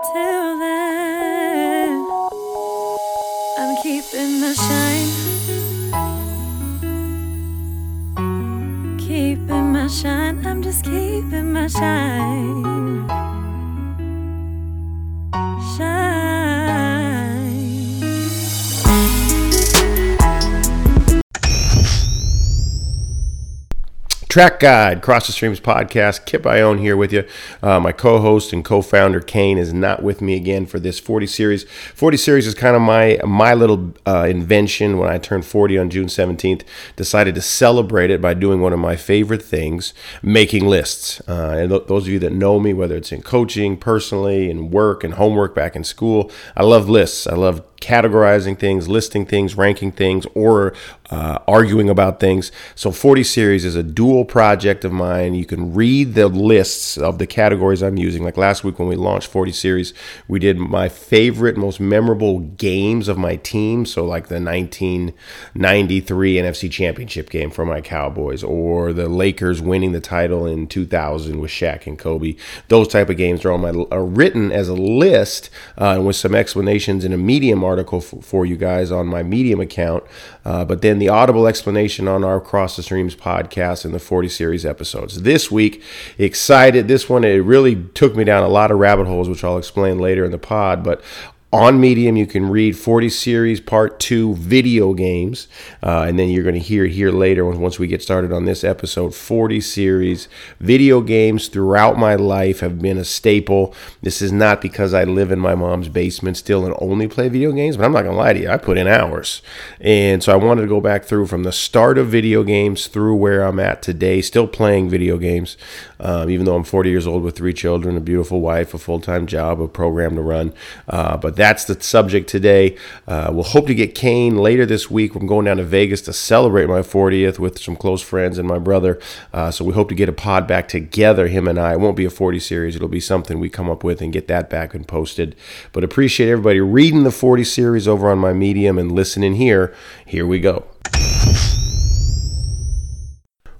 Till then, I'm keeping my shine. Keeping my shine. I'm just keeping my shine. Track Guide, Cross the Streams podcast. Kip Ione here with you. Uh, my co host and co founder, Kane, is not with me again for this 40 series. 40 series is kind of my my little uh, invention when I turned 40 on June 17th. Decided to celebrate it by doing one of my favorite things, making lists. Uh, and th- those of you that know me, whether it's in coaching, personally, in work, and homework back in school, I love lists. I love categorizing things, listing things, ranking things, or uh, arguing about things. So 40 series is a dual project of mine. You can read the lists of the categories I'm using. Like last week when we launched 40 series, we did my favorite, most memorable games of my team. So like the 1993 NFC Championship game for my Cowboys, or the Lakers winning the title in 2000 with Shaq and Kobe. Those type of games are on my are written as a list uh, with some explanations in a Medium article f- for you guys on my Medium account. Uh, but then the audible explanation on our Cross the Streams podcast and the 40 series episodes. This week, excited. This one, it really took me down a lot of rabbit holes, which I'll explain later in the pod. But on Medium, you can read 40 Series Part 2 video games. Uh, and then you're going to hear here later, once we get started on this episode, 40 Series video games throughout my life have been a staple. This is not because I live in my mom's basement still and only play video games, but I'm not going to lie to you, I put in hours. And so I wanted to go back through from the start of video games through where I'm at today, still playing video games, um, even though I'm 40 years old with three children, a beautiful wife, a full time job, a program to run. Uh, but that's the subject today. Uh, we'll hope to get Kane later this week. I'm going down to Vegas to celebrate my 40th with some close friends and my brother. Uh, so we hope to get a pod back together, him and I. It won't be a 40 series, it'll be something we come up with and get that back and posted. But appreciate everybody reading the 40 series over on my Medium and listening here. Here we go.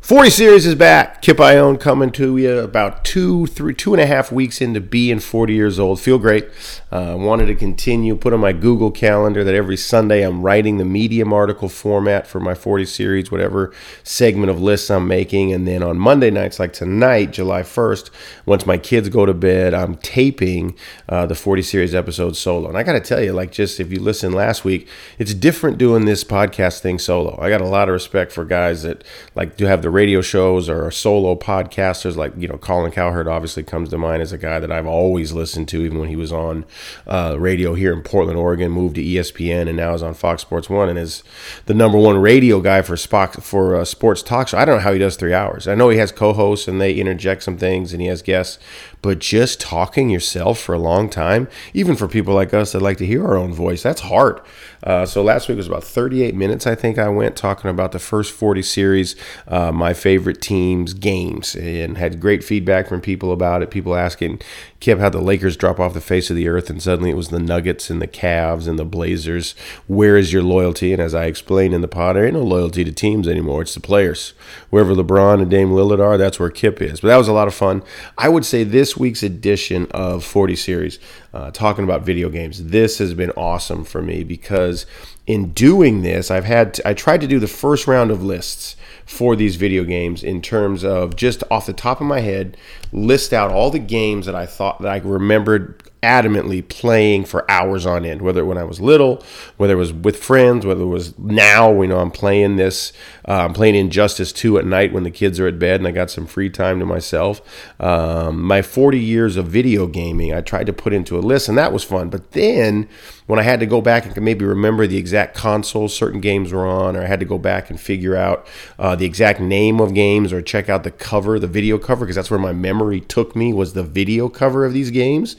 40 series is back. Kip Ione coming to you about two, three, two and a half weeks into being 40 years old. Feel great. Uh, wanted to continue. Put on my Google calendar that every Sunday I'm writing the Medium article format for my 40 series, whatever segment of lists I'm making. And then on Monday nights, like tonight, July 1st, once my kids go to bed, I'm taping uh, the 40 series episode solo. And I got to tell you, like, just if you listened last week, it's different doing this podcast thing solo. I got a lot of respect for guys that like do have the radio shows or solo podcasters like you know Colin Cowherd obviously comes to mind as a guy that I've always listened to even when he was on uh, radio here in Portland, Oregon, moved to ESPN and now is on Fox Sports One and is the number one radio guy for Spock for uh, sports talk show. I don't know how he does three hours. I know he has co-hosts and they interject some things and he has guests, but just talking yourself for a long time, even for people like us that like to hear our own voice, that's hard. Uh, so last week was about 38 minutes, I think I went talking about the first 40 series, uh, my favorite teams' games, and had great feedback from people about it. People asking, Kip, how the Lakers drop off the face of the earth, and suddenly it was the Nuggets and the Cavs and the Blazers. Where is your loyalty? And as I explained in the pod, there ain't no loyalty to teams anymore. It's the players. Wherever LeBron and Dame Lillard are, that's where Kip is. But that was a lot of fun. I would say this week's edition of 40 series, uh, talking about video games, this has been awesome for me because in doing this, I've had to, I tried to do the first round of lists for these video games in terms of just off the top of my head list out all the games that I thought that I remembered adamantly playing for hours on end whether when I was little whether it was with friends whether it was now you know I'm playing this uh, I'm playing Injustice 2 at night when the kids are at bed and I got some free time to myself. Um, my 40 years of video gaming I tried to put into a list and that was fun. But then when I had to go back and maybe remember the exact consoles certain games were on, or I had to go back and figure out uh, the exact name of games or check out the cover, the video cover, because that's where my memory took me was the video cover of these games.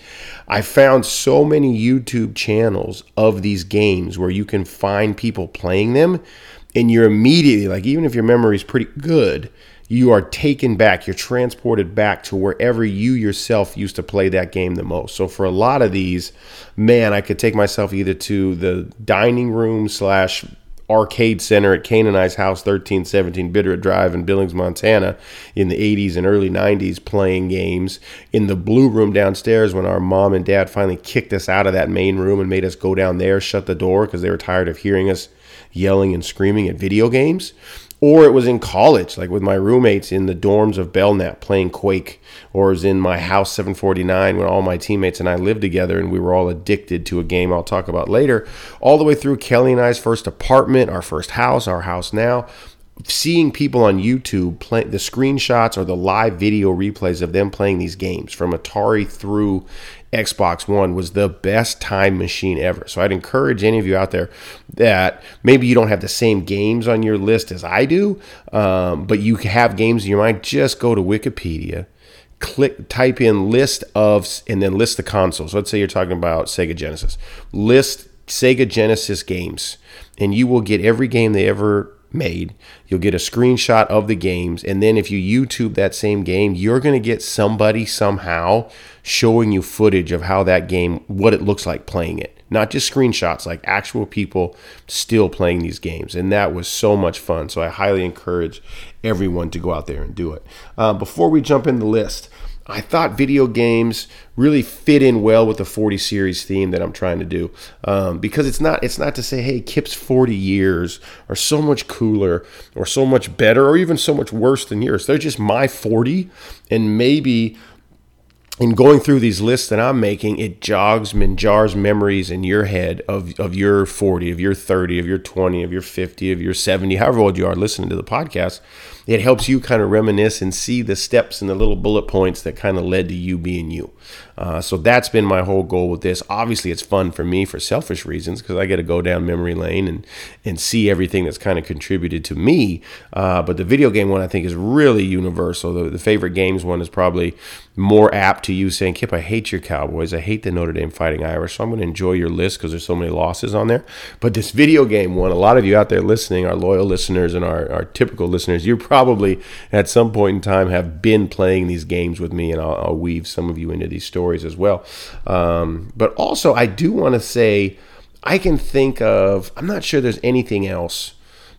I found so many YouTube channels of these games where you can find people playing them, and you're immediately like, even if your memory is pretty good, you are taken back, you're transported back to wherever you yourself used to play that game the most. So for a lot of these, man, I could take myself either to the dining room slash arcade center at I's house, 1317 Bitterroot Drive in Billings, Montana, in the 80s and early 90s, playing games. In the blue room downstairs, when our mom and dad finally kicked us out of that main room and made us go down there, shut the door because they were tired of hearing us yelling and screaming at video games or it was in college, like with my roommates in the dorms of Belknap playing Quake, or was in my house 749 when all my teammates and I lived together and we were all addicted to a game I'll talk about later, all the way through Kelly and I's first apartment, our first house, our house now. Seeing people on YouTube play the screenshots or the live video replays of them playing these games from Atari through Xbox One was the best time machine ever. So I'd encourage any of you out there that maybe you don't have the same games on your list as I do, um, but you have games in your mind. Just go to Wikipedia, click, type in list of, and then list the consoles. Let's say you're talking about Sega Genesis. List Sega Genesis games, and you will get every game they ever made. You'll get a screenshot of the games. And then if you YouTube that same game, you're going to get somebody somehow showing you footage of how that game, what it looks like playing it. Not just screenshots, like actual people still playing these games. And that was so much fun. So I highly encourage everyone to go out there and do it. Uh, before we jump in the list, I thought video games really fit in well with the 40 series theme that I'm trying to do um, because it's not it's not to say hey Kip's 40 years are so much cooler or so much better or even so much worse than yours. They're just my 40 and maybe in going through these lists that I'm making, it jogs and jars memories in your head of, of your 40, of your 30, of your 20, of your 50, of your 70, however old you are listening to the podcast it helps you kind of reminisce and see the steps and the little bullet points that kind of led to you being you. Uh, so that's been my whole goal with this. Obviously, it's fun for me for selfish reasons because I get to go down memory lane and and see everything that's kind of contributed to me. Uh, but the video game one I think is really universal. The, the favorite games one is probably more apt to you saying, Kip, I hate your Cowboys. I hate the Notre Dame Fighting Irish. So I'm going to enjoy your list because there's so many losses on there. But this video game one, a lot of you out there listening, our loyal listeners and our, our typical listeners, probably probably at some point in time have been playing these games with me, and I'll, I'll weave some of you into these stories as well. Um, but also, I do want to say I can think of, I'm not sure there's anything else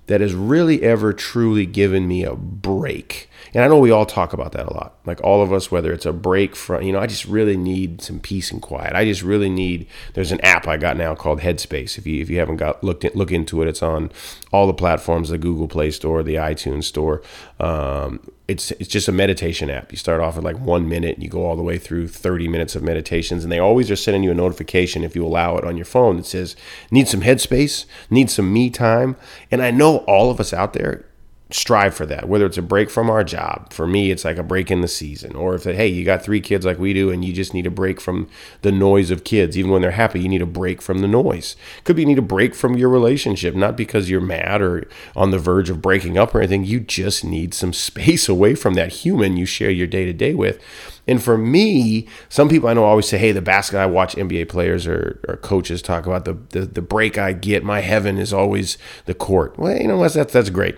that has really ever truly given me a break and I know we all talk about that a lot. Like all of us, whether it's a break from, you know, I just really need some peace and quiet. I just really need. There's an app I got now called Headspace. If you if you haven't got looked look into it, it's on all the platforms, the Google Play Store, the iTunes Store. Um, it's it's just a meditation app. You start off at like one minute, and you go all the way through 30 minutes of meditations, and they always are sending you a notification if you allow it on your phone that says need some headspace, need some me time. And I know all of us out there strive for that whether it's a break from our job for me it's like a break in the season or if hey you got three kids like we do and you just need a break from the noise of kids even when they're happy you need a break from the noise could be you need a break from your relationship not because you're mad or on the verge of breaking up or anything you just need some space away from that human you share your day to day with and for me, some people I know always say, "Hey, the basket I watch NBA players or, or coaches talk about the, the the break I get. My heaven is always the court." Well, you know, that's that's great.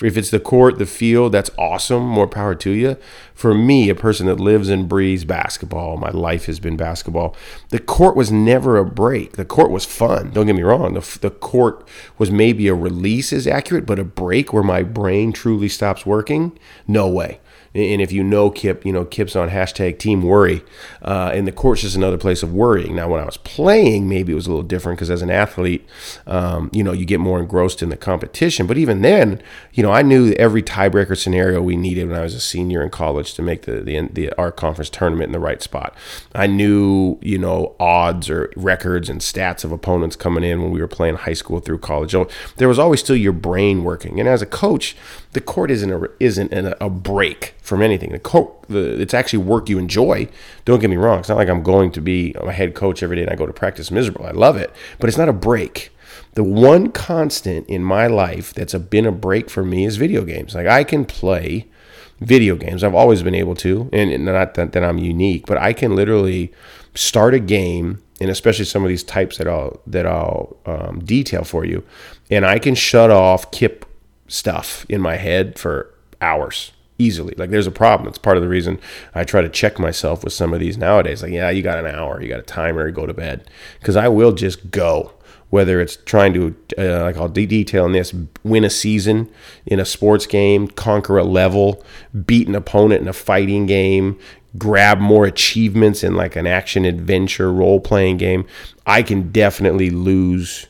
If it's the court, the field, that's awesome. More power to you. For me, a person that lives and breathes basketball, my life has been basketball. The court was never a break. The court was fun. Don't get me wrong. The, the court was maybe a release is accurate, but a break where my brain truly stops working, no way. And if you know Kip, you know Kip's on hashtag Team Worry, uh, and the court's just another place of worrying. Now, when I was playing, maybe it was a little different because as an athlete, um, you know, you get more engrossed in the competition. But even then, you know, I knew every tiebreaker scenario we needed when I was a senior in college to make the the, the our conference tournament in the right spot. I knew, you know, odds or records and stats of opponents coming in when we were playing high school through college. There was always still your brain working. And as a coach, the court isn't a, isn't a break from anything. The, co- the it's actually work you enjoy. Don't get me wrong. It's not like I'm going to be a head coach every day and I go to practice miserable. I love it, but it's not a break. The one constant in my life that's a, been a break for me is video games. Like I can play video games. I've always been able to, and not that, that I'm unique, but I can literally start a game, and especially some of these types that I'll that I'll um, detail for you, and I can shut off Kip stuff in my head for hours easily. Like there's a problem. It's part of the reason I try to check myself with some of these nowadays. Like, yeah, you got an hour, you got a timer, go to bed. Because I will just go. Whether it's trying to, uh, like I'll de- detail in this, win a season in a sports game, conquer a level, beat an opponent in a fighting game, grab more achievements in like an action adventure role playing game, I can definitely lose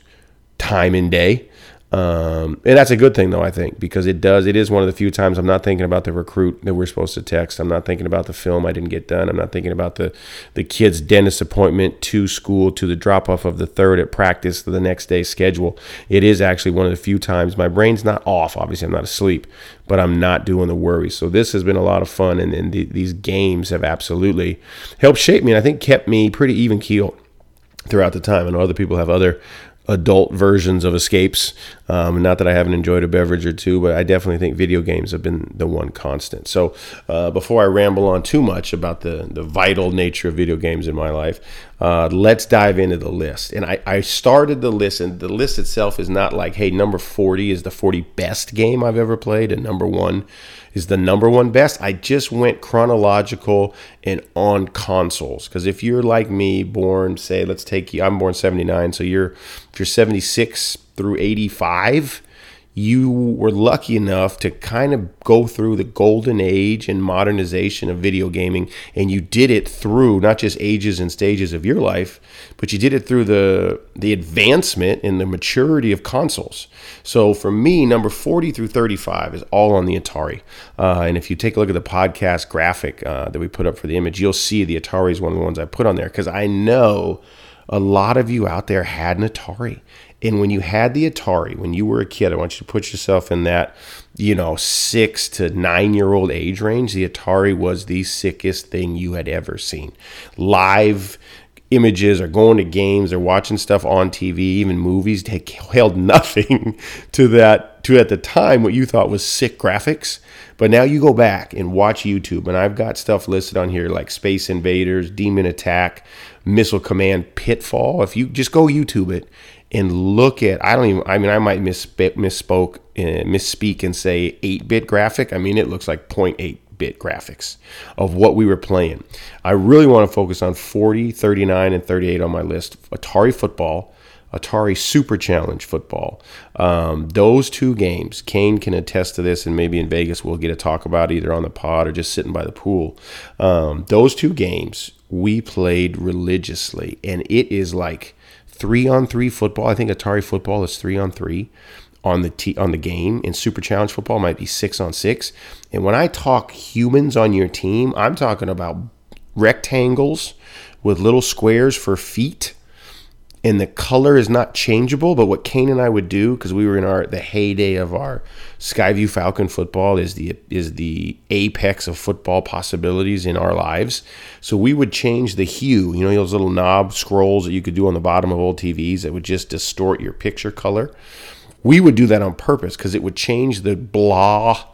time in day um, and that's a good thing, though, I think, because it does. It is one of the few times I'm not thinking about the recruit that we're supposed to text. I'm not thinking about the film I didn't get done. I'm not thinking about the, the kid's dentist appointment to school, to the drop off of the third at practice, to the next day's schedule. It is actually one of the few times my brain's not off. Obviously, I'm not asleep, but I'm not doing the worry. So this has been a lot of fun, and, and the, these games have absolutely helped shape me and I think kept me pretty even keel throughout the time. I know other people have other adult versions of escapes. Um, not that I haven't enjoyed a beverage or two, but I definitely think video games have been the one constant. So uh, before I ramble on too much about the, the vital nature of video games in my life, uh, let's dive into the list. And I, I started the list, and the list itself is not like, hey, number 40 is the 40 best game I've ever played, and number one is the number one best. I just went chronological and on consoles. Because if you're like me, born, say, let's take you, I'm born 79, so you're, if you're 76 through 85, you were lucky enough to kind of go through the golden age and modernization of video gaming and you did it through not just ages and stages of your life but you did it through the the advancement and the maturity of consoles. So for me number 40 through 35 is all on the atari. Uh, and if you take a look at the podcast graphic uh, that we put up for the image you'll see the atari is one of the ones i put on there because i know a lot of you out there had an atari and when you had the Atari, when you were a kid, I want you to put yourself in that, you know, six to nine year old age range. The Atari was the sickest thing you had ever seen. Live images or going to games or watching stuff on TV, even movies, they held nothing to that, to at the time what you thought was sick graphics. But now you go back and watch YouTube, and I've got stuff listed on here like Space Invaders, Demon Attack, Missile Command, Pitfall. If you just go YouTube it and look at I don't even I mean I might misspoke, misspoke uh, misspeak and say 8-bit graphic. I mean it looks like 0.8 bit graphics of what we were playing. I really want to focus on 40, 39 and 38 on my list. Atari football, Atari Super Challenge football. Um, those two games, Kane can attest to this, and maybe in Vegas we'll get to talk about either on the pod or just sitting by the pool. Um, those two games we played religiously, and it is like three on three football. I think Atari football is three on three on the t- on the game. In Super Challenge football might be six on six. And when I talk humans on your team, I'm talking about rectangles with little squares for feet and the color is not changeable. But what Kane and I would do, because we were in our the heyday of our Skyview Falcon football, is the is the apex of football possibilities in our lives. So we would change the hue. You know those little knob scrolls that you could do on the bottom of old TVs that would just distort your picture color. We would do that on purpose because it would change the blah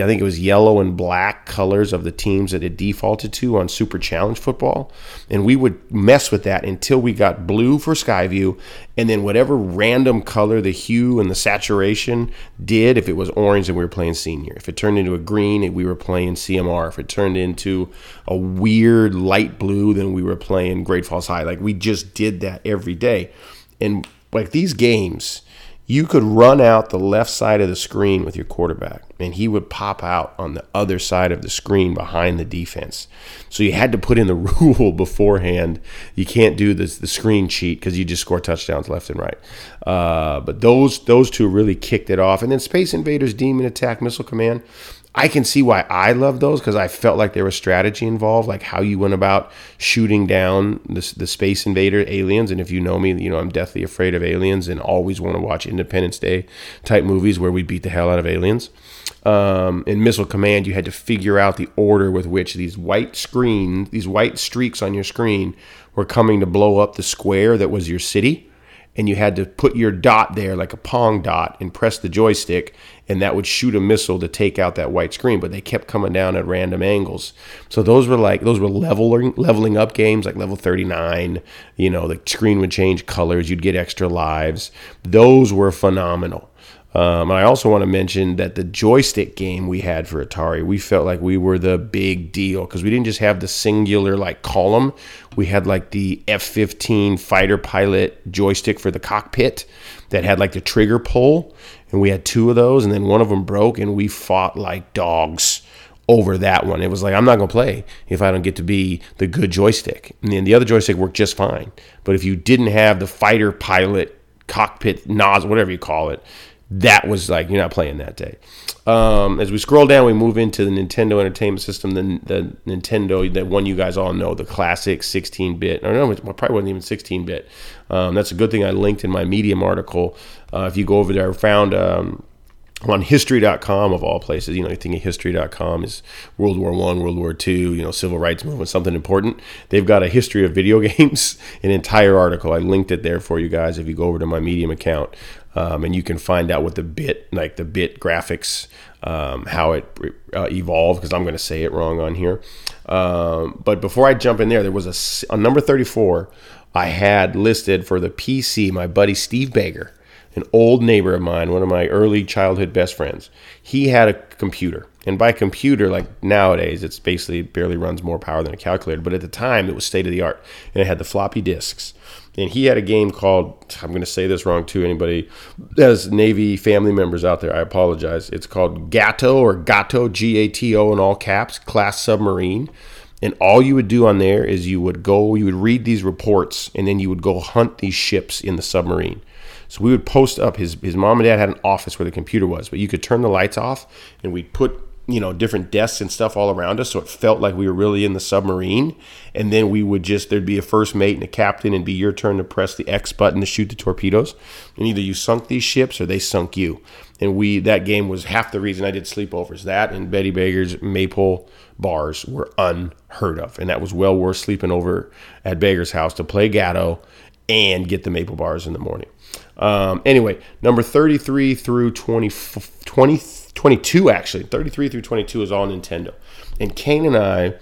I think it was yellow and black colors of the teams that it defaulted to on Super Challenge football. And we would mess with that until we got blue for Skyview. And then whatever random color the hue and the saturation did, if it was orange, and we were playing senior. If it turned into a green, and we were playing CMR. If it turned into a weird light blue, then we were playing Great Falls High. Like we just did that every day. And like these games, you could run out the left side of the screen with your quarterback and he would pop out on the other side of the screen behind the defense. So you had to put in the rule beforehand. You can't do this, the screen cheat because you just score touchdowns left and right. Uh, but those those two really kicked it off. And then Space Invaders, Demon Attack, Missile Command. I can see why I love those because I felt like there was strategy involved, like how you went about shooting down the, the space invader aliens. And if you know me, you know I'm deathly afraid of aliens and always want to watch Independence Day type movies where we beat the hell out of aliens. Um, in Missile Command, you had to figure out the order with which these white screen, these white streaks on your screen, were coming to blow up the square that was your city and you had to put your dot there like a pong dot and press the joystick and that would shoot a missile to take out that white screen but they kept coming down at random angles. So those were like those were leveling leveling up games like level 39 you know the screen would change colors you'd get extra lives. Those were phenomenal Um, and I also want to mention that the joystick game we had for Atari, we felt like we were the big deal because we didn't just have the singular like column. We had like the F-15 fighter pilot joystick for the cockpit that had like the trigger pull, and we had two of those, and then one of them broke, and we fought like dogs over that one. It was like I'm not gonna play if I don't get to be the good joystick. And then the other joystick worked just fine. But if you didn't have the fighter pilot cockpit nozzle, whatever you call it, that was like you're not playing that day. Um, as we scroll down, we move into the Nintendo Entertainment System, the, the Nintendo, that one you guys all know, the classic 16-bit. Or no, it probably wasn't even 16-bit. Um, that's a good thing I linked in my Medium article. Uh, if you go over there, I found um, on history.com of all places you know you think of history.com is world war one world war two you know civil rights movement something important they've got a history of video games an entire article i linked it there for you guys if you go over to my medium account um, and you can find out what the bit like the bit graphics um, how it uh, evolved because i'm going to say it wrong on here. Um, but before i jump in there there was a on number 34 i had listed for the pc my buddy steve baker an old neighbor of mine, one of my early childhood best friends, he had a computer. And by computer, like nowadays, it's basically barely runs more power than a calculator. But at the time, it was state of the art. And it had the floppy disks. And he had a game called, I'm going to say this wrong too, anybody has Navy family members out there, I apologize. It's called Gato or Gato, G A T O in all caps, class submarine. And all you would do on there is you would go, you would read these reports, and then you would go hunt these ships in the submarine. So we would post up his his mom and dad had an office where the computer was, but you could turn the lights off and we'd put you know different desks and stuff all around us so it felt like we were really in the submarine. And then we would just there'd be a first mate and a captain and be your turn to press the x button to shoot the torpedoes. And either you sunk these ships or they sunk you. And we that game was half the reason i did sleepovers. That and betty baker's maple bars were unheard of. And that was well worth sleeping over at baker's house to play Gato and get the maple bars in the morning um, anyway, number 33 through 20, 20, 22, actually, 33 through 22 is all Nintendo. And Kane and I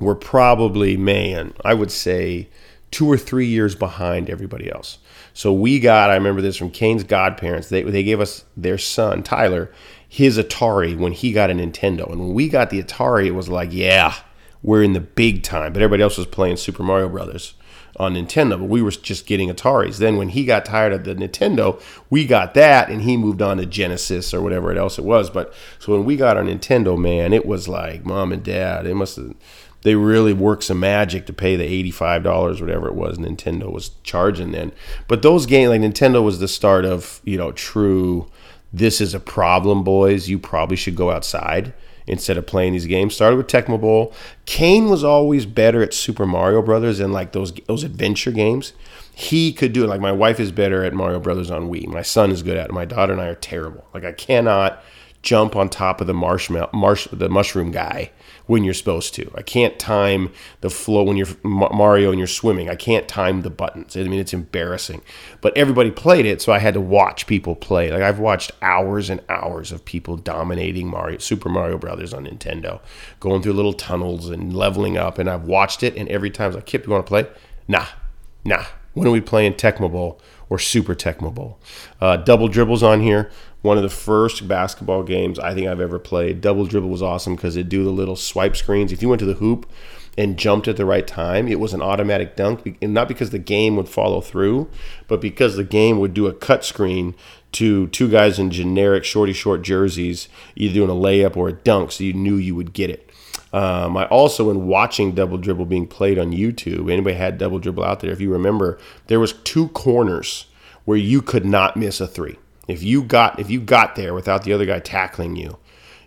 were probably, man, I would say two or three years behind everybody else. So we got, I remember this from Kane's godparents, they, they gave us their son, Tyler, his Atari when he got a Nintendo. And when we got the Atari, it was like, yeah, we're in the big time. But everybody else was playing Super Mario Brothers on Nintendo, but we were just getting Ataris. Then when he got tired of the Nintendo, we got that and he moved on to Genesis or whatever else it was. But so when we got our Nintendo, man, it was like mom and dad, they must have they really worked some magic to pay the $85 whatever it was Nintendo was charging then. But those games like Nintendo was the start of, you know, true this is a problem, boys. You probably should go outside instead of playing these games. Started with Tecmo Bowl. Kane was always better at Super Mario Brothers and like those those adventure games. He could do it. Like my wife is better at Mario Brothers on Wii. My son is good at it. My daughter and I are terrible. Like I cannot jump on top of the marshmallow marsh the mushroom guy when you're supposed to. I can't time the flow when you're Mario and you're swimming. I can't time the buttons. I mean, it's embarrassing. But everybody played it, so I had to watch people play. Like I've watched hours and hours of people dominating Mario, Super Mario Brothers on Nintendo, going through little tunnels and leveling up. And I've watched it, and every time I like, Kip, you want to play? Nah, nah. When are we playing Tecmo Bowl or Super Tecmo Bowl? Uh, double dribbles on here one of the first basketball games I think I've ever played. Double dribble was awesome because it do the little swipe screens. If you went to the hoop and jumped at the right time, it was an automatic dunk. And not because the game would follow through, but because the game would do a cut screen to two guys in generic shorty short jerseys, either doing a layup or a dunk, so you knew you would get it. Um, I also, in watching double dribble being played on YouTube, anybody had double dribble out there? If you remember, there was two corners where you could not miss a three. If you got if you got there without the other guy tackling you,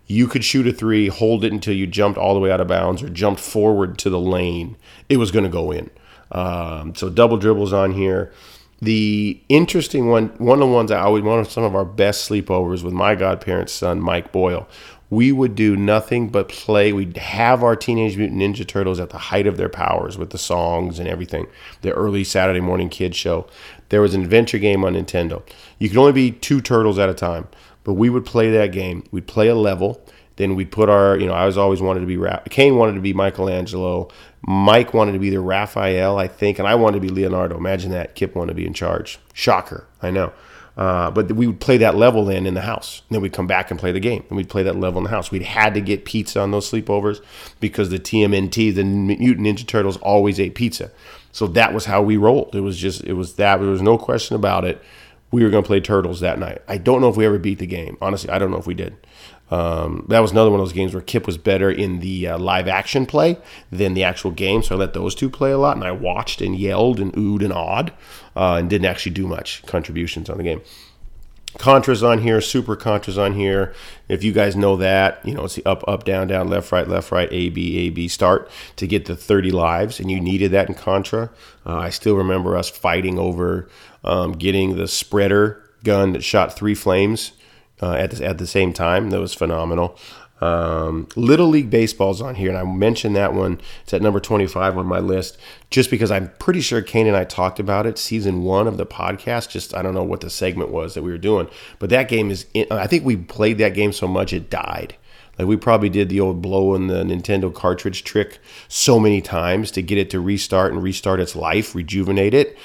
you could shoot a three, hold it until you jumped all the way out of bounds or jumped forward to the lane. It was going to go in. Um, so double dribbles on here. The interesting one, one of the ones I always, one of some of our best sleepovers with my godparents' son, Mike Boyle. We would do nothing but play. We'd have our Teenage Mutant Ninja Turtles at the height of their powers with the songs and everything. The early Saturday morning kids show there was an adventure game on Nintendo. You could only be two turtles at a time, but we would play that game. We'd play a level. Then we'd put our, you know, I was always wanted to be, Ra- Kane wanted to be Michelangelo. Mike wanted to be the Raphael, I think, and I wanted to be Leonardo. Imagine that. Kip wanted to be in charge. Shocker, I know. Uh, but we would play that level then in the house. And then we'd come back and play the game. And we'd play that level in the house. We'd had to get pizza on those sleepovers because the TMNT, the Mutant Ninja Turtles, always ate pizza. So that was how we rolled. It was just, it was that. There was no question about it. We were going to play Turtles that night. I don't know if we ever beat the game. Honestly, I don't know if we did. Um, that was another one of those games where Kip was better in the uh, live action play than the actual game. So I let those two play a lot, and I watched and yelled and oohed and awed, uh, and didn't actually do much contributions on the game. Contras on here, super Contras on here. If you guys know that, you know, it's the up, up, down, down, left, right, left, right, A, B, A, B start to get the 30 lives, and you needed that in Contra. Uh, I still remember us fighting over um, getting the spreader gun that shot three flames uh, at, the, at the same time. That was phenomenal. Um, Little League Baseball's on here, and I mentioned that one. It's at number 25 on my list just because I'm pretty sure Kane and I talked about it season one of the podcast. Just I don't know what the segment was that we were doing, but that game is. In, I think we played that game so much it died. Like we probably did the old blow blowing the Nintendo cartridge trick so many times to get it to restart and restart its life, rejuvenate it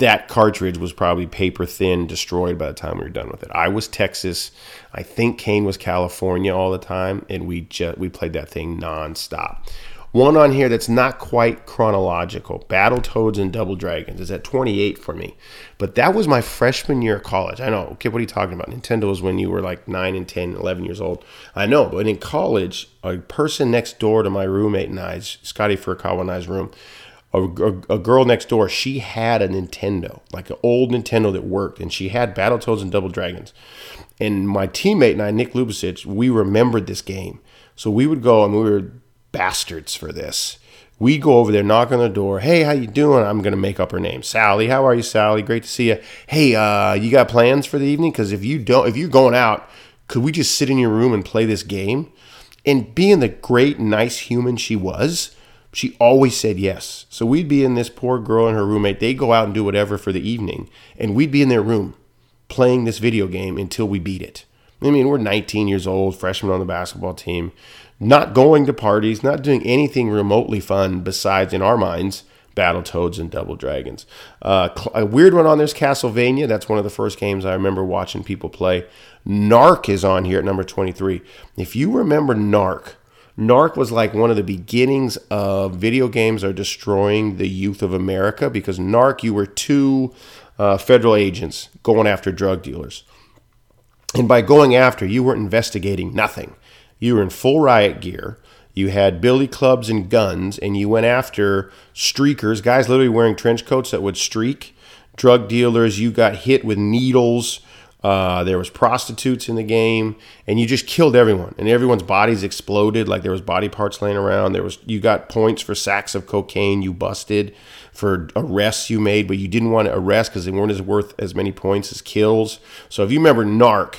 that cartridge was probably paper thin, destroyed by the time we were done with it. I was Texas. I think Kane was California all the time, and we just we played that thing nonstop. One on here that's not quite chronological. Battletoads and Double Dragons is at 28 for me. But that was my freshman year of college. I know. Okay, what are you talking about? Nintendo was when you were like 9 and 10, 11 years old. I know. But in college, a person next door to my roommate and I's, Scotty Furukawa and I's room, a, a, a, girl next door, she had a Nintendo, like an old Nintendo that worked, and she had Battletoads and Double Dragons. And my teammate and I, Nick Lubicic, we remembered this game. So we would go, and we were bastards for this. We go over there, knock on the door. Hey, how you doing? I'm gonna make up her name, Sally. How are you, Sally? Great to see you. Hey, uh, you got plans for the evening? Because if you don't, if you're going out, could we just sit in your room and play this game? And being the great, nice human she was, she always said yes. So we'd be in this poor girl and her roommate. They'd go out and do whatever for the evening, and we'd be in their room playing this video game until we beat it. I mean, we're 19 years old, freshmen on the basketball team, not going to parties, not doing anything remotely fun besides, in our minds, Battle Toads and Double Dragons. Uh, a weird one on there's Castlevania. That's one of the first games I remember watching people play. Narc is on here at number 23. If you remember Narc, Narc was like one of the beginnings of video games are destroying the youth of America because Narc, you were two uh, federal agents going after drug dealers. And by going after, you were investigating nothing. You were in full riot gear. You had billy clubs and guns, and you went after streakers, guys literally wearing trench coats that would streak, drug dealers. You got hit with needles uh, there was prostitutes in the game, and you just killed everyone, and everyone's bodies exploded. Like there was body parts laying around. There was you got points for sacks of cocaine you busted, for arrests you made, but you didn't want to arrest because they weren't as worth as many points as kills. So if you remember Narc,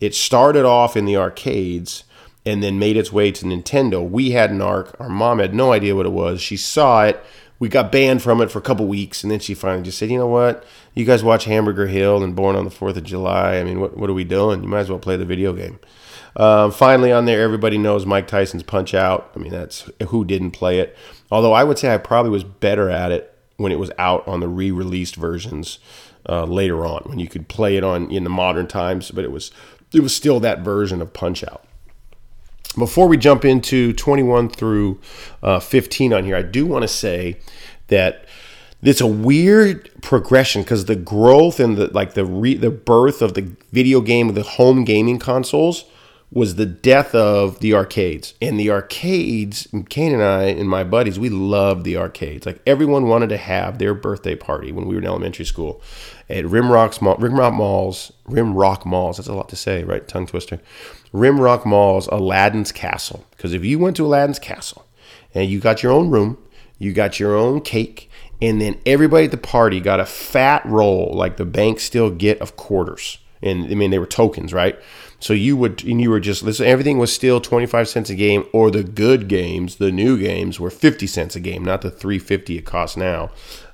it started off in the arcades and then made its way to Nintendo. We had Narc. Our mom had no idea what it was. She saw it we got banned from it for a couple weeks, and then she finally just said, "You know what? You guys watch Hamburger Hill and Born on the Fourth of July. I mean, what what are we doing? You might as well play the video game." Um, finally, on there, everybody knows Mike Tyson's Punch Out. I mean, that's who didn't play it. Although I would say I probably was better at it when it was out on the re-released versions uh, later on, when you could play it on in the modern times. But it was it was still that version of Punch Out. Before we jump into 21 through uh, 15 on here, I do want to say that it's a weird progression because the growth and the like the re, the birth of the video game, the home gaming consoles was the death of the arcades. And the arcades, Kane and I and my buddies, we loved the arcades. Like everyone wanted to have their birthday party when we were in elementary school at Rimrock Mall, Rimrock Malls, Rimrock Malls. That's a lot to say, right? Tongue twister. Rimrock Malls, Aladdin's Castle. Because if you went to Aladdin's Castle and you got your own room, you got your own cake, and then everybody at the party got a fat roll like the banks still get of quarters. And I mean, they were tokens, right? So you would, and you were just listen. Everything was still twenty five cents a game, or the good games, the new games, were fifty cents a game, not the three fifty it costs now.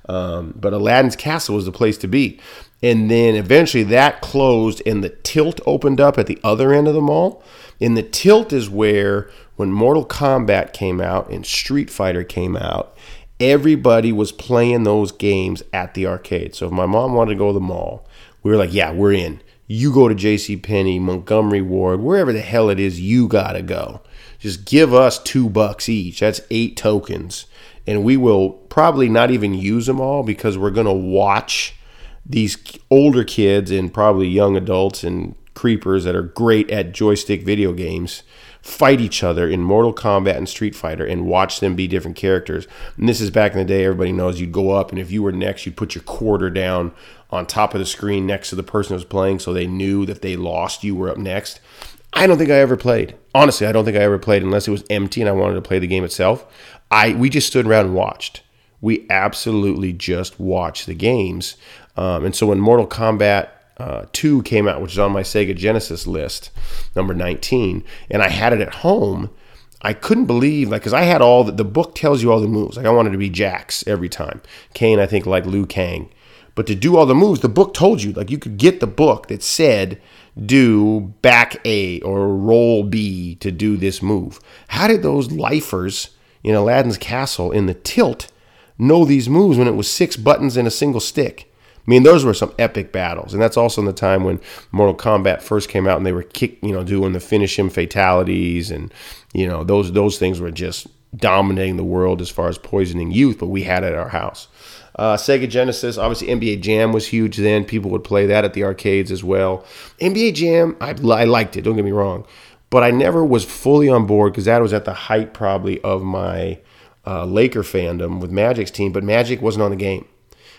Um, but Aladdin's Castle was the place to be. And then eventually that closed, and the tilt opened up at the other end of the mall. And the tilt is where, when Mortal Kombat came out and Street Fighter came out, everybody was playing those games at the arcade. So if my mom wanted to go to the mall, we were like, yeah, we're in. You go to J.C. Penney, Montgomery Ward, wherever the hell it is you gotta go. Just give us two bucks each. That's eight tokens, and we will probably not even use them all because we're gonna watch these older kids and probably young adults and creepers that are great at joystick video games fight each other in Mortal Kombat and Street Fighter and watch them be different characters. And this is back in the day, everybody knows you'd go up, and if you were next, you'd put your quarter down on top of the screen next to the person who was playing so they knew that they lost, you were up next. I don't think I ever played. Honestly, I don't think I ever played unless it was empty and I wanted to play the game itself. I we just stood around and watched. We absolutely just watched the games. Um, and so when Mortal Kombat uh, 2 came out, which is on my Sega Genesis list, number 19, and I had it at home. I couldn't believe, like, because I had all the, the book tells you all the moves. Like, I wanted to be Jax every time. Kane, I think, like Liu Kang. But to do all the moves, the book told you, like, you could get the book that said, do back A or roll B to do this move. How did those lifers in Aladdin's castle in the tilt know these moves when it was six buttons and a single stick? I mean, those were some epic battles, and that's also in the time when Mortal Kombat first came out, and they were kick, you know, doing the finish him fatalities, and you know, those those things were just dominating the world as far as poisoning youth. But we had it at our house. Uh, Sega Genesis, obviously NBA Jam was huge then. People would play that at the arcades as well. NBA Jam, I, I liked it. Don't get me wrong, but I never was fully on board because that was at the height probably of my uh, Laker fandom with Magic's team. But Magic wasn't on the game.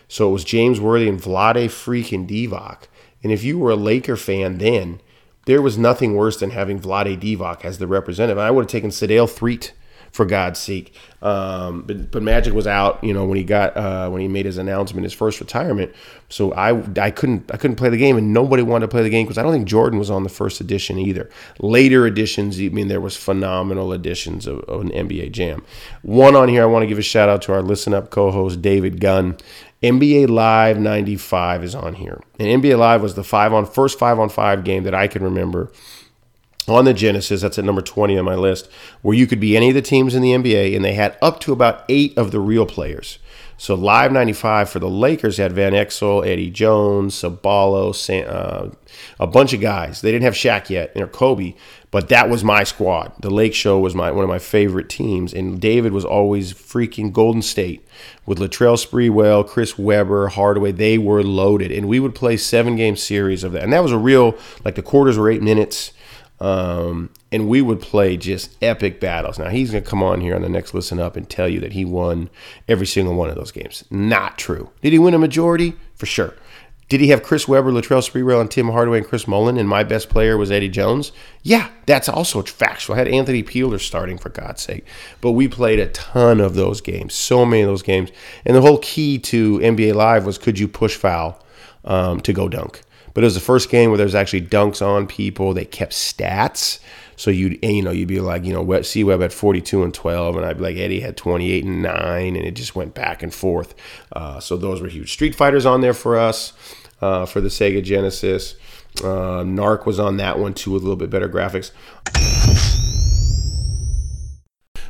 So it was James Worthy and Vlade freaking Divac. And if you were a Laker fan then, there was nothing worse than having Vlade Divac as the representative. I would have taken Sedale Threatt for God's sake. Um, but, but Magic was out, you know, when he got uh, when he made his announcement, his first retirement. So I I couldn't I couldn't play the game, and nobody wanted to play the game because I don't think Jordan was on the first edition either. Later editions, I mean, there was phenomenal editions of, of an NBA Jam. One on here, I want to give a shout out to our Listen Up co-host David Gunn. NBA Live 95 is on here. And NBA Live was the five on first five on five game that I can remember on the Genesis. That's at number 20 on my list, where you could be any of the teams in the NBA, and they had up to about eight of the real players. So Live 95 for the Lakers had Van Exel, Eddie Jones, Ceballos, uh, a bunch of guys. They didn't have Shaq yet or Kobe, but that was my squad. The Lake Show was my one of my favorite teams, and David was always freaking Golden State with Latrell Sprewell, Chris Webber, Hardaway. They were loaded, and we would play seven game series of that, and that was a real like the quarters were eight minutes. Um, and we would play just epic battles. Now he's going to come on here on the next Listen Up and tell you that he won every single one of those games. Not true. Did he win a majority? For sure. Did he have Chris Webber, Latrell Sprewell, and Tim Hardaway and Chris Mullin? And my best player was Eddie Jones. Yeah, that's also factual. I had Anthony Peeler starting for God's sake. But we played a ton of those games, so many of those games. And the whole key to NBA Live was could you push foul um, to go dunk? But it was the first game where there's actually dunks on people. They kept stats. So you'd you know you'd be like you know C Web had 42 and 12, and I'd be like Eddie had 28 and nine, and it just went back and forth. Uh, so those were huge. Street Fighters on there for us uh, for the Sega Genesis. Uh, Narc was on that one too with a little bit better graphics.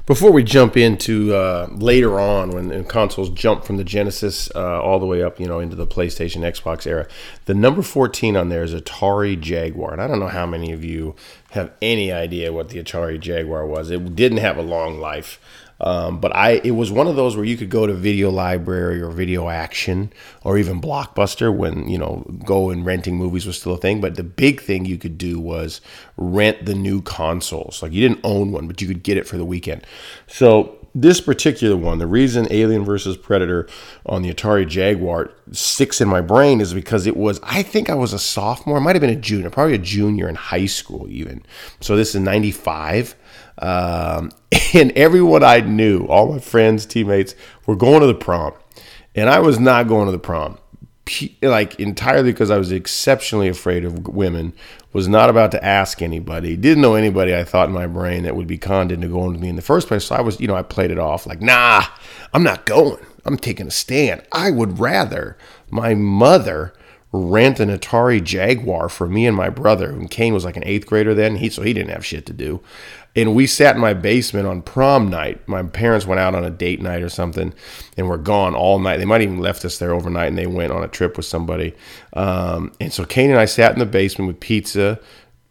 Before we jump into uh, later on when consoles jump from the Genesis uh, all the way up, you know, into the PlayStation, Xbox era, the number 14 on there is Atari Jaguar, and I don't know how many of you have any idea what the Atari Jaguar was. It didn't have a long life. Um, but I, it was one of those where you could go to Video Library or Video Action or even Blockbuster when you know go and renting movies was still a thing. But the big thing you could do was rent the new consoles. Like you didn't own one, but you could get it for the weekend. So this particular one, the reason Alien versus Predator on the Atari Jaguar sticks in my brain is because it was, I think I was a sophomore, might have been a junior, probably a junior in high school even. So this is 95. Um, and everyone I knew, all my friends, teammates, were going to the prom. And I was not going to the prom. Like entirely because I was exceptionally afraid of women, was not about to ask anybody, didn't know anybody I thought in my brain that would be conned into going with me in the first place. So I was, you know, I played it off like, nah, I'm not going. I'm taking a stand. I would rather my mother rent an Atari Jaguar for me and my brother. And Kane was like an eighth grader then, he so he didn't have shit to do And we sat in my basement on prom night. My parents went out on a date night or something and were gone all night. They might even left us there overnight and they went on a trip with somebody. Um, and so Kane and I sat in the basement with pizza,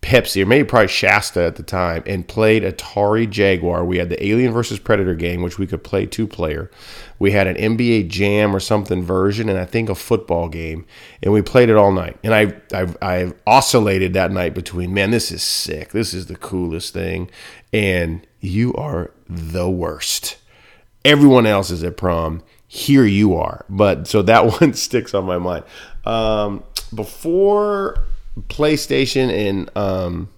Pepsi, or maybe probably Shasta at the time, and played Atari Jaguar. We had the Alien versus Predator game, which we could play two player. We had an NBA Jam or something version, and I think a football game, and we played it all night. And I, I've, I've oscillated that night between, man, this is sick. This is the coolest thing, and you are the worst. Everyone else is at prom. Here you are. But so that one sticks on my mind. Um, before PlayStation and um,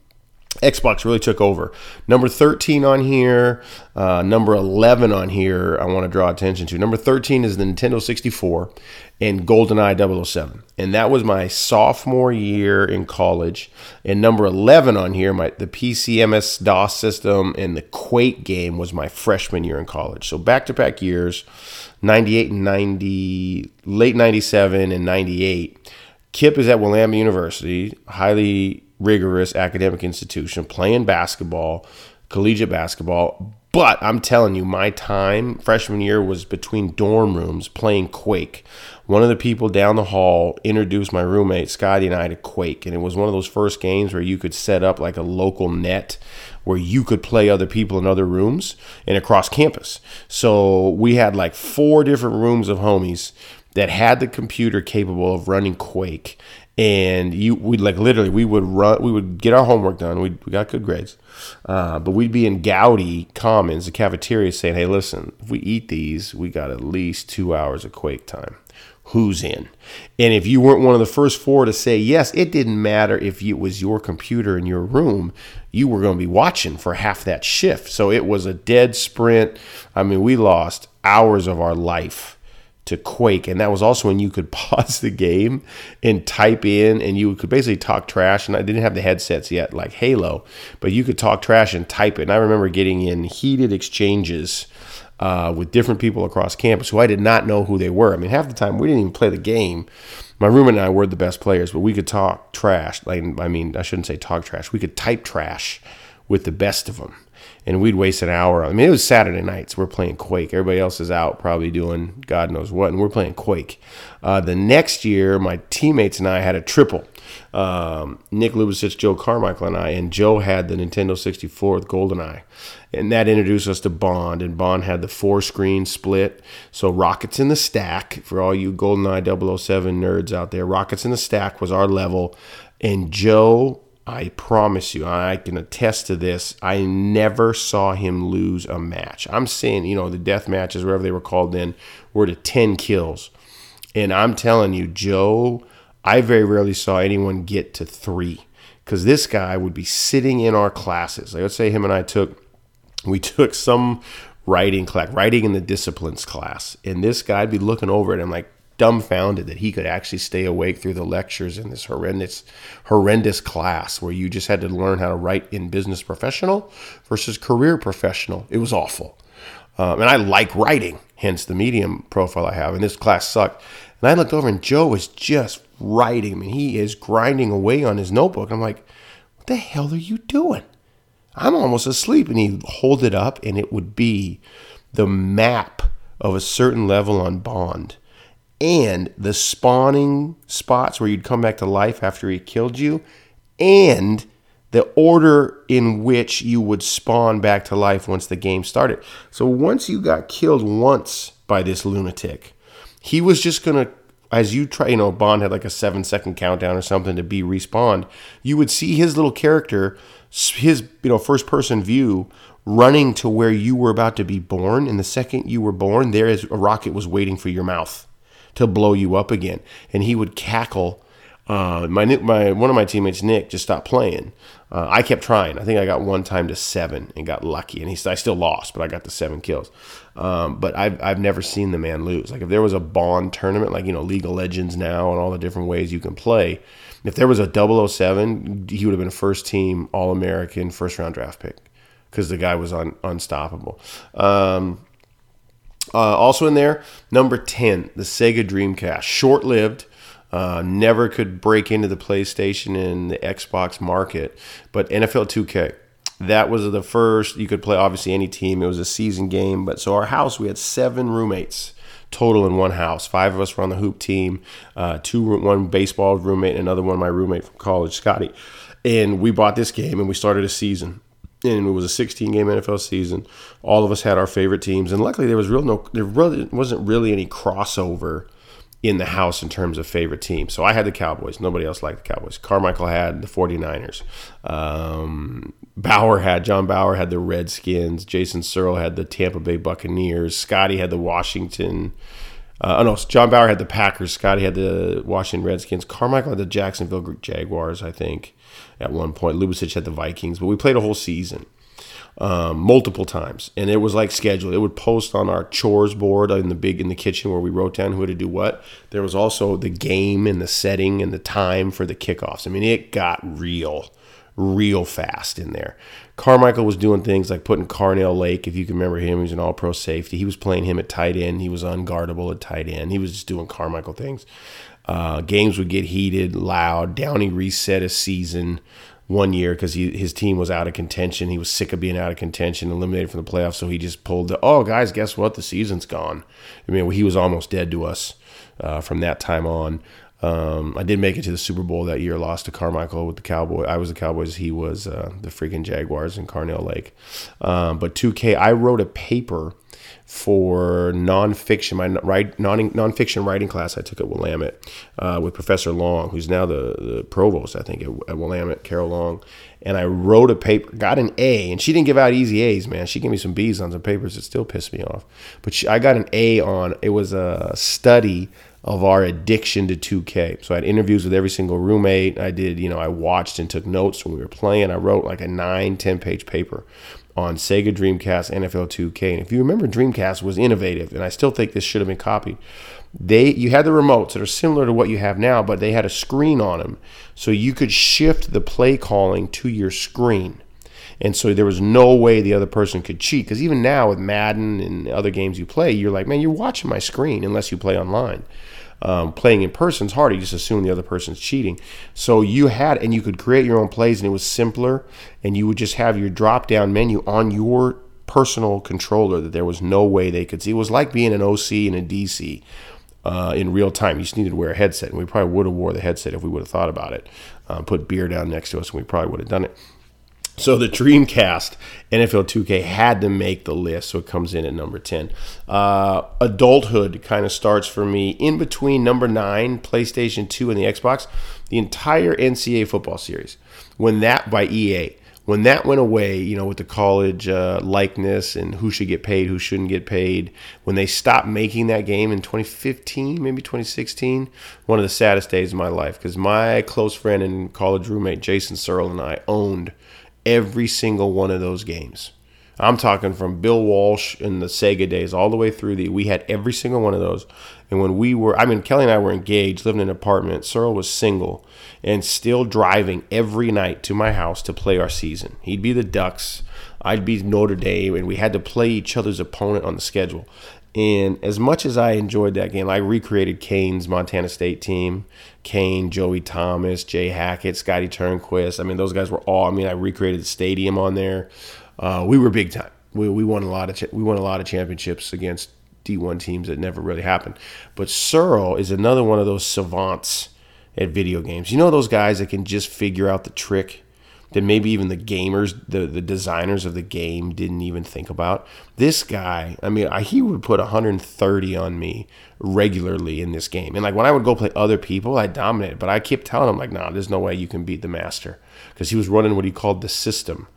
Xbox really took over. Number 13 on here, uh, number 11 on here, I want to draw attention to. Number 13 is the Nintendo 64 and GoldenEye 007. And that was my sophomore year in college. And number 11 on here, my the PC MS DOS system and the Quake game was my freshman year in college. So back to back years, 98 and 90, late 97 and 98 Kip is at Willamette University, highly rigorous academic institution, playing basketball, collegiate basketball. But I'm telling you, my time freshman year was between dorm rooms playing Quake. One of the people down the hall introduced my roommate Scotty and I to Quake, and it was one of those first games where you could set up like a local net where you could play other people in other rooms and across campus. So we had like four different rooms of homies that had the computer capable of running Quake. And you, we like literally, we would run, we would get our homework done. we we got good grades, uh, but we'd be in Goudy Commons, the cafeteria, saying, "Hey, listen, if we eat these, we got at least two hours of Quake time." who's in. And if you weren't one of the first four to say yes, it didn't matter if it was your computer in your room, you were going to be watching for half that shift. So it was a dead sprint. I mean, we lost hours of our life to Quake, and that was also when you could pause the game and type in, and you could basically talk trash. And I didn't have the headsets yet, like Halo, but you could talk trash and type it. And I remember getting in heated exchanges uh, with different people across campus who I did not know who they were. I mean, half the time we didn't even play the game. My roommate and I were the best players, but we could talk trash. Like, I mean, I shouldn't say talk trash. We could type trash with the best of them and we'd waste an hour. I mean, it was Saturday nights. We're playing Quake. Everybody else is out, probably doing God knows what, and we're playing Quake. Uh, the next year, my teammates and I had a triple. Um, Nick Lubasich, Joe Carmichael, and I, and Joe had the Nintendo 64 with GoldenEye, and that introduced us to Bond. And Bond had the four screen split, so Rockets in the Stack for all you GoldenEye 007 nerds out there. Rockets in the Stack was our level, and Joe I promise you, I can attest to this. I never saw him lose a match. I'm saying, you know, the death matches, wherever they were called then, were to 10 kills. And I'm telling you, Joe, I very rarely saw anyone get to three because this guy would be sitting in our classes. Like, let's say him and I took, we took some writing class, writing in the disciplines class, and this guy'd be looking over it and like, dumbfounded that he could actually stay awake through the lectures in this horrendous horrendous class where you just had to learn how to write in business professional versus career professional. It was awful. Um, and i like writing hence the medium profile i have and this class sucked. And i looked over and joe was just writing. I mean, he is grinding away on his notebook. I'm like what the hell are you doing? I'm almost asleep. And he'd hold it up and it would be the map of a certain level on bond and the spawning spots where you'd come back to life after he killed you, and the order in which you would spawn back to life once the game started. So once you got killed once by this lunatic, he was just going to as you try, you know, Bond had like a seven second countdown or something to be respawned. You would see his little character, his you know first person view, running to where you were about to be born. And the second you were born, there is a rocket was waiting for your mouth to blow you up again. And he would cackle. Uh, my my one of my teammates, Nick, just stopped playing. Uh, I kept trying. I think I got one time to seven and got lucky, and he I still lost, but I got the seven kills. Um, but I've I've never seen the man lose. Like if there was a Bond tournament, like you know League of Legends now, and all the different ways you can play. If there was a 007, he would have been a first team All American, first round draft pick because the guy was un, unstoppable. Um, uh, also in there, number 10, the Sega Dreamcast. Short lived. Uh, never could break into the PlayStation and the Xbox market, but NFL 2K. that was the first you could play obviously any team. It was a season game, but so our house we had seven roommates total in one house. Five of us were on the hoop team. Uh, two, one baseball roommate, and another one my roommate from college, Scotty. And we bought this game and we started a season. And it was a 16 game NFL season. All of us had our favorite teams, and luckily there was real no there really wasn't really any crossover in the house in terms of favorite team. So I had the Cowboys. Nobody else liked the Cowboys. Carmichael had the 49ers. Um, Bauer had, John Bauer had the Redskins. Jason Searle had the Tampa Bay Buccaneers. Scotty had the Washington. Uh, oh no, John Bauer had the Packers. Scotty had the Washington Redskins. Carmichael had the Jacksonville Jaguars, I think, at one point. Lubicic had the Vikings. But we played a whole season um, multiple times, and it was like scheduled. It would post on our chores board in the big in the kitchen where we wrote down who had to do what. There was also the game and the setting and the time for the kickoffs. I mean, it got real, real fast in there. Carmichael was doing things like putting Carnell Lake, if you can remember him, he was an all pro safety. He was playing him at tight end. He was unguardable at tight end. He was just doing Carmichael things. Uh, games would get heated, loud. Downey reset a season one year because his team was out of contention. He was sick of being out of contention, eliminated from the playoffs. So he just pulled the, oh, guys, guess what? The season's gone. I mean, he was almost dead to us uh, from that time on. Um, I did make it to the Super Bowl that year, lost to Carmichael with the Cowboys. I was the Cowboys, he was uh, the freaking Jaguars in Carnell Lake. Um, but 2K, I wrote a paper for nonfiction, my non nonfiction writing class I took at Willamette uh, with Professor Long, who's now the, the provost, I think, at, at, Willamette, Carol Long. And I wrote a paper, got an A, and she didn't give out easy A's, man. She gave me some B's on some papers that still pissed me off. But she, I got an A on, it was a study of our addiction to 2K. So I had interviews with every single roommate. I did, you know, I watched and took notes when we were playing. I wrote like a nine, 10 page paper on Sega Dreamcast NFL 2K. And if you remember, Dreamcast was innovative, and I still think this should have been copied. They you had the remotes that are similar to what you have now, but they had a screen on them, so you could shift the play calling to your screen. And so there was no way the other person could cheat. Because even now with Madden and other games you play, you're like, man, you're watching my screen unless you play online um, playing in person is hard. You just assume the other person's cheating. So you had, and you could create your own plays, and it was simpler. And you would just have your drop down menu on your personal controller that there was no way they could see. It was like being an OC and a DC. Uh, in real time, you just needed to wear a headset, and we probably would have wore the headset if we would have thought about it. Uh, put beer down next to us, and we probably would have done it. So the Dreamcast NFL 2K had to make the list, so it comes in at number 10. Uh, adulthood kind of starts for me in between number 9, PlayStation 2, and the Xbox. The entire NCAA football series, when that by EA, when that went away, you know, with the college uh, likeness and who should get paid, who shouldn't get paid, when they stopped making that game in 2015, maybe 2016, one of the saddest days of my life because my close friend and college roommate Jason Searle and I owned every single one of those games. I'm talking from Bill Walsh in the Sega days all the way through the. We had every single one of those. And when we were, I mean, Kelly and I were engaged, living in an apartment. Searle was single and still driving every night to my house to play our season. He'd be the Ducks, I'd be Notre Dame, and we had to play each other's opponent on the schedule. And as much as I enjoyed that game, I recreated Kane's Montana State team. Kane, Joey Thomas, Jay Hackett, Scotty Turnquist. I mean, those guys were all. I mean, I recreated the stadium on there. Uh, we were big time. We, we won a lot of we won a lot of championships against D1 teams that never really happened. But Searle is another one of those savants at video games. You know those guys that can just figure out the trick that maybe even the gamers, the, the designers of the game didn't even think about. This guy, I mean, I, he would put 130 on me regularly in this game. And like when I would go play other people, I dominated. But I kept telling him, like, nah, there's no way you can beat the master. Because he was running what he called the system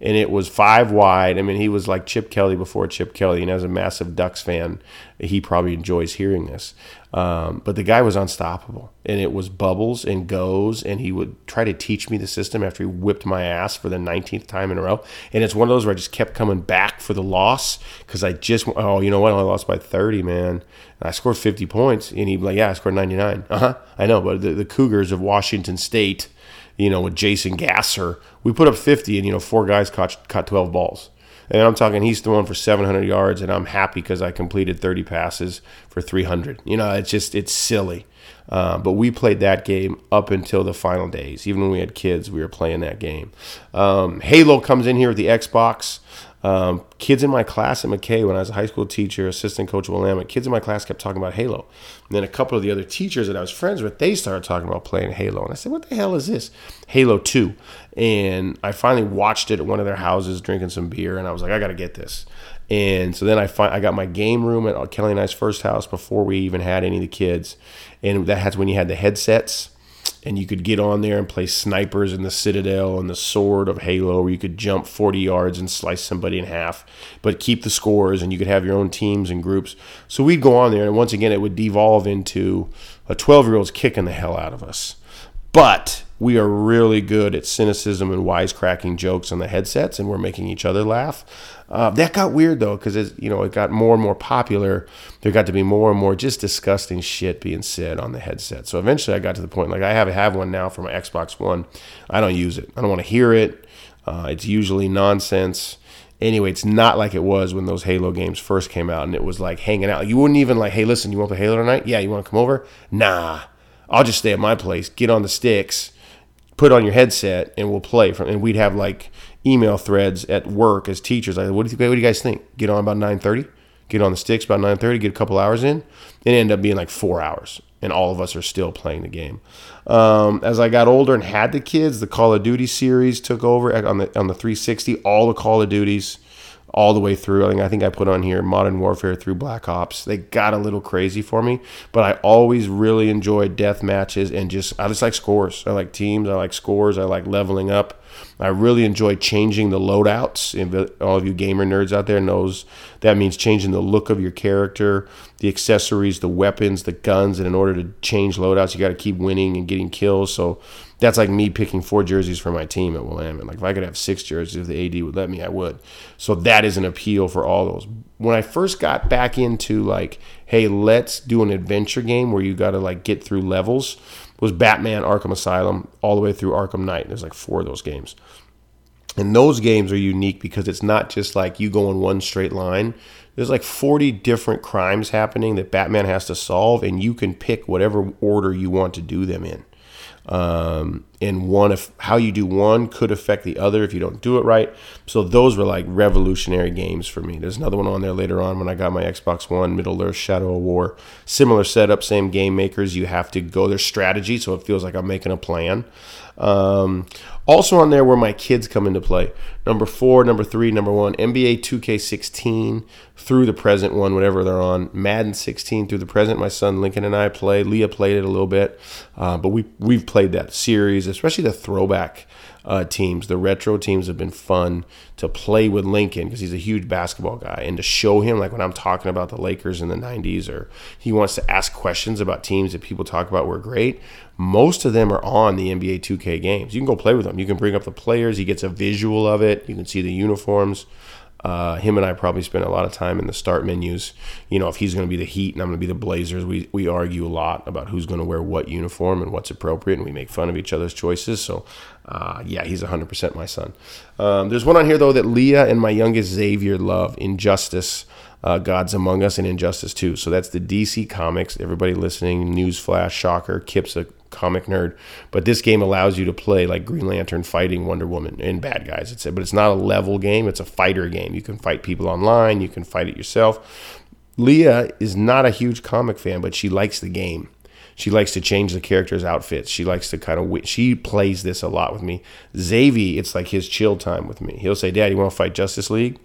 and it was five wide. I mean, he was like Chip Kelly before Chip Kelly, and as a massive Ducks fan, he probably enjoys hearing this. Um, but the guy was unstoppable, and it was bubbles and goes, and he would try to teach me the system after he whipped my ass for the 19th time in a row. And it's one of those where I just kept coming back for the loss because I just, oh, you know what? I lost by 30, man. I scored 50 points, and be like, yeah, I scored 99. Uh huh. I know, but the, the Cougars of Washington State you know, with Jason Gesser, we put up 50 and, you know, four guys caught, caught 12 balls. And I'm talking he's throwing for 700 yards, and I'm happy because I completed 30 passes for 300. You know, it's just it's silly. Uh, but we played that game up until the final days. Even when we had kids, we were playing that game. Um, Halo comes in here with the Xbox. Um, kids in my class at McKay, when I was a high school teacher, assistant coach Willamette, kids in my class kept talking about Halo. And then a couple of the other teachers that I was friends with, they started talking about playing Halo. And I said, what the hell is this? Halo 2. And I finally watched it at one of their houses drinking some beer. And I was like, I got to get this. And so then I find I got my game room at Kelly and I's first house before we even had any of the kids. And that's when you had the headsets and you could get on there and play snipers in the Citadel and the Sword of Halo, where you could jump 40 yards and slice somebody in half, but keep the scores, and you could have your own teams and groups. So we'd go on there, and once again, it would devolve into a 12 year old's kicking the hell out of us. But we are really good at cynicism and wisecracking jokes on the headsets, and we're making each other laugh. Uh, that got weird though, because you know it got more and more popular. There got to be more and more just disgusting shit being said on the headset. So eventually, I got to the point like I have have one now for my Xbox One. I don't use it. I don't want to hear it. Uh, it's usually nonsense. Anyway, it's not like it was when those Halo games first came out, and it was like hanging out. You wouldn't even like, hey, listen, you want to play Halo tonight? Yeah, you want to come over? Nah, I'll just stay at my place. Get on the sticks put on your headset and we'll play from and we'd have like email threads at work as teachers. Like what do you, what do you guys think? Get on about 9.30 get on the sticks about 9.30 get a couple hours in? And ended up being like four hours and all of us are still playing the game. Um, as i got older and had the kids the call of duty series took over on the on the 360 all the call of duties all the way through. I think I think I put on here Modern Warfare through Black Ops. They got a little crazy for me, but I always really enjoyed death matches and just I just like scores. I like teams. I like scores. I like leveling up. I really enjoy changing the loadouts. All of you gamer nerds out there knows that means changing the look of your character, the accessories, the weapons, the guns, and in order to change loadouts, you got to keep winning and getting kills. So that's like me picking four jerseys for my team at Willamette. Like if I could have six jerseys, if the AD would let me, I would. So that is an appeal for all those. When I first got back into like, hey, let's do an adventure game where you got to like get through levels, was Batman Arkham Asylum all the way through Arkham Knight. There's like four of those games. And those games are unique because it's not just like you go in one straight line. There's like 40 different crimes happening that Batman has to solve, and you can pick whatever order you want to do them in. Um, and one if how you do one could affect the other if you don't do it right. So those were like revolutionary games for me. There's another one on there later on when I got my Xbox One, Middle Earth Shadow of War. Similar setup, same game makers. You have to go their strategy, so it feels like I'm making a plan. Um, also on there where my kids come into play. Number four, number three, number one, NBA 2K16 through the present one, whatever they're on. Madden 16 through the present. My son Lincoln and I play. Leah played it a little bit, uh, but we we've played that series, especially the throwback uh, teams. The retro teams have been fun to play with Lincoln because he's a huge basketball guy, and to show him like when I'm talking about the Lakers in the '90s, or he wants to ask questions about teams that people talk about were great. Most of them are on the NBA 2K games. You can go play with them. You can bring up the players. He gets a visual of it. You can see the uniforms. Uh, him and I probably spent a lot of time in the start menus. You know, if he's going to be the Heat and I'm going to be the Blazers, we, we argue a lot about who's going to wear what uniform and what's appropriate, and we make fun of each other's choices. So, uh, yeah, he's 100% my son. Um, there's one on here, though, that Leah and my youngest Xavier love Injustice. Uh, Gods Among Us and Injustice 2. So that's the DC Comics. Everybody listening, newsflash, shocker, Kip's a comic nerd, but this game allows you to play like Green Lantern fighting Wonder Woman and bad guys. It's but it's not a level game; it's a fighter game. You can fight people online. You can fight it yourself. Leah is not a huge comic fan, but she likes the game. She likes to change the characters' outfits. She likes to kind of she plays this a lot with me. Xavier, it's like his chill time with me. He'll say, "Dad, you want to fight Justice League?"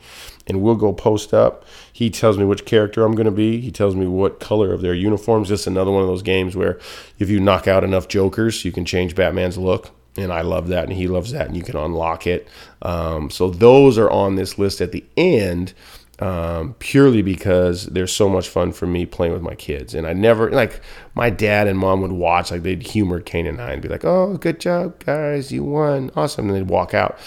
and we'll go post up. He tells me which character I'm going to be. He tells me what color of their uniforms. This is another one of those games where if you knock out enough Jokers, you can change Batman's look. And I love that, and he loves that, and you can unlock it. Um, so those are on this list at the end. Um, purely because they're so much fun for me playing with my kids. And I never like my dad and mom would watch like they'd humor Kane and I and be like, "Oh, good job, guys, you won, awesome," and they'd walk out.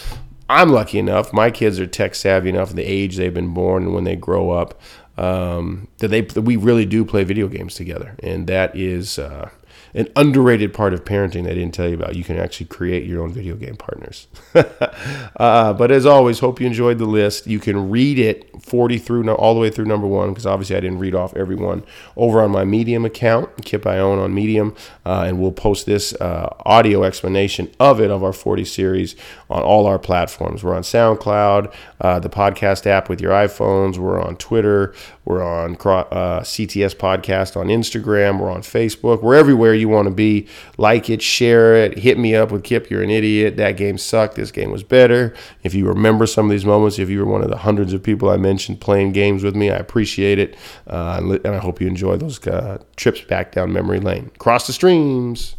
I'm lucky enough. My kids are tech savvy enough, the age they've been born, and when they grow up, um, that they that we really do play video games together, and that is uh, an underrated part of parenting they didn't tell you about. You can actually create your own video game partners. uh, but as always, hope you enjoyed the list. You can read it 40 through all the way through number one because obviously I didn't read off every one over on my Medium account, Kip I own on Medium, uh, and we'll post this uh, audio explanation of it of our 40 series on all our platforms. We're on SoundCloud, uh, the podcast app with your iPhones. We're on Twitter. We're on uh, CTS Podcast on Instagram. We're on Facebook. We're everywhere you want to be. Like it, share it, hit me up with Kip. You're an idiot. That game sucked. This game was better. If you remember some of these moments, if you were one of the hundreds of people I mentioned playing games with me, I appreciate it. Uh, and I hope you enjoy those uh, trips back down memory lane. Cross the streams.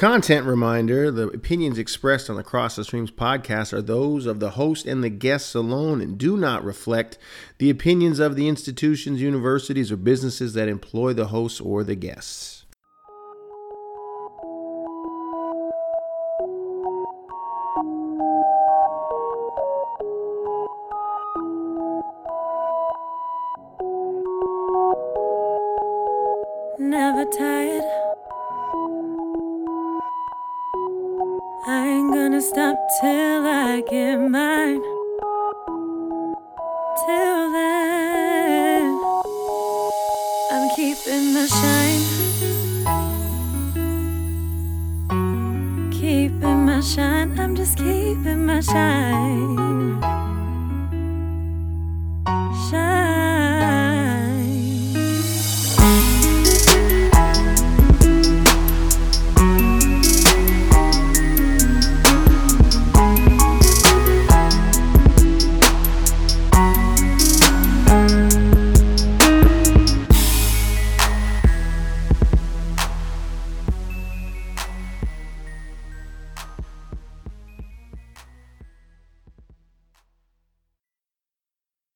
Content reminder the opinions expressed on the Cross the Streams podcast are those of the host and the guests alone and do not reflect the opinions of the institutions, universities, or businesses that employ the hosts or the guests. Till I